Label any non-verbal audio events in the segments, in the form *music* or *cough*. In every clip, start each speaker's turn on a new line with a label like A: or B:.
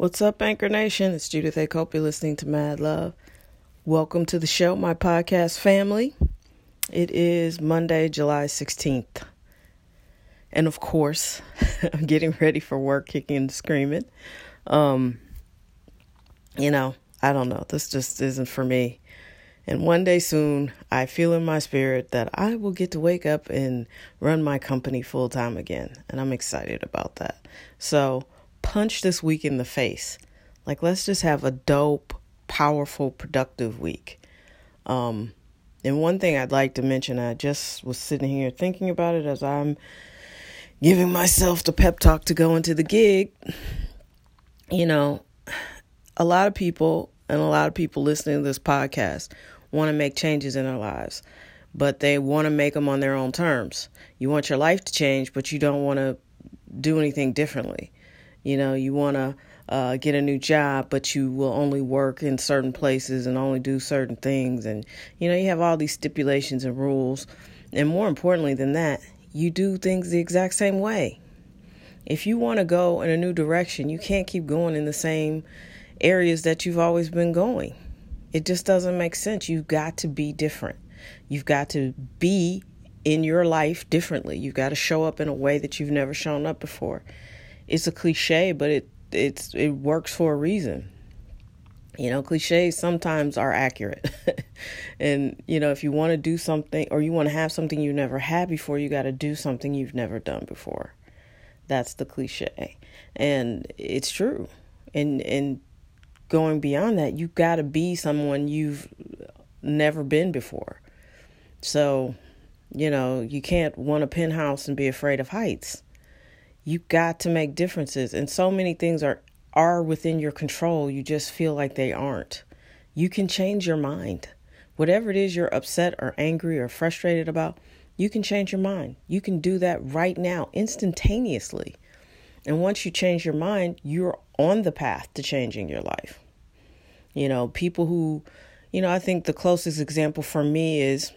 A: What's up, Anchor Nation? It's Judith A. Cope. Listening to Mad Love. Welcome to the show, my podcast family. It is Monday, July 16th. And of course, *laughs* I'm getting ready for work, kicking and screaming. Um, you know, I don't know. This just isn't for me. And one day soon, I feel in my spirit that I will get to wake up and run my company full time again. And I'm excited about that. So, punch this week in the face. Like, let's just have a dope, powerful, productive week. Um, and one thing I'd like to mention, I just was sitting here thinking about it as I'm giving myself the pep talk to go into the gig. You know, a lot of people and a lot of people listening to this podcast want to make changes in their lives, but they want to make them on their own terms. You want your life to change, but you don't want to do anything differently. You know, you want to uh, get a new job, but you will only work in certain places and only do certain things. And, you know, you have all these stipulations and rules. And more importantly than that, you do things the exact same way. If you want to go in a new direction, you can't keep going in the same areas that you've always been going. It just doesn't make sense. You've got to be different. You've got to be in your life differently. You've got to show up in a way that you've never shown up before it's a cliche, but it it's it works for a reason. You know, cliches sometimes are accurate. *laughs* and, you know, if you want to do something or you want to have something you've never had before, you got to do something you've never done before. That's the cliche. And it's true. And and going beyond that, you got to be someone you've never been before. So, you know, you can't want a penthouse and be afraid of heights you got to make differences. And so many things are are within your control. You just feel like they aren't. You can change your mind. Whatever it is you're upset or angry or frustrated about you can change your mind. You can do that right now instantaneously. And once you change your mind you're on the path to changing your life. You know people who you know i think the closest example for me is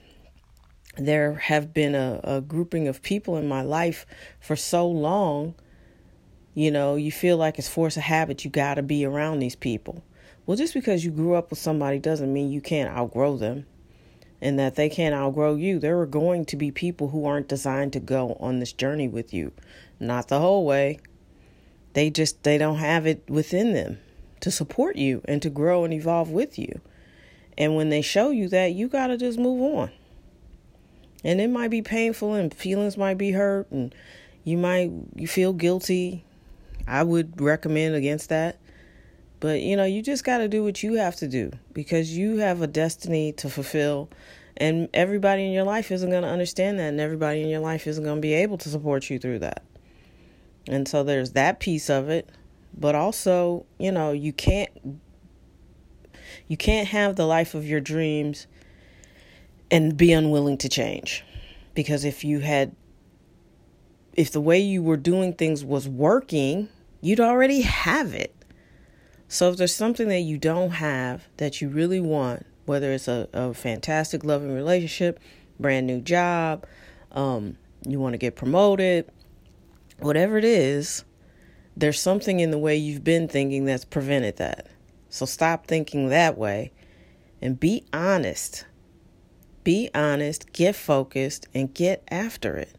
A: there have been a, a grouping of people in my life for so long, you know, you feel like it's force of habit. You got to be around these people. Well, just because you grew up with somebody doesn't mean you can't outgrow them and that they can't outgrow you. There are going to be people who aren't designed to go on this journey with you. Not the whole way. They just they don't have it within them to support you and to grow and evolve with you. And when they show you that, you got to just move on and it might be painful and feelings might be hurt and you might you feel guilty. I would recommend against that. But you know you just got to do what you have to do because you have a destiny to fulfill and everybody in your life isn't going to understand that and everybody in your life isn't going to be able to support you through that. And so there's that piece of it. But also you know you can't you can't have the life of your dreams and be unwilling to change. Because if you had, if the way you were doing things was working, you'd already have it. So if there's something that you don't have that you really want, whether it's a, a fantastic loving relationship, brand new job, um, you want to get promoted, whatever it is, there's something in the way you've been thinking that's prevented that. So stop thinking that way and be honest be honest, get focused, and get after it.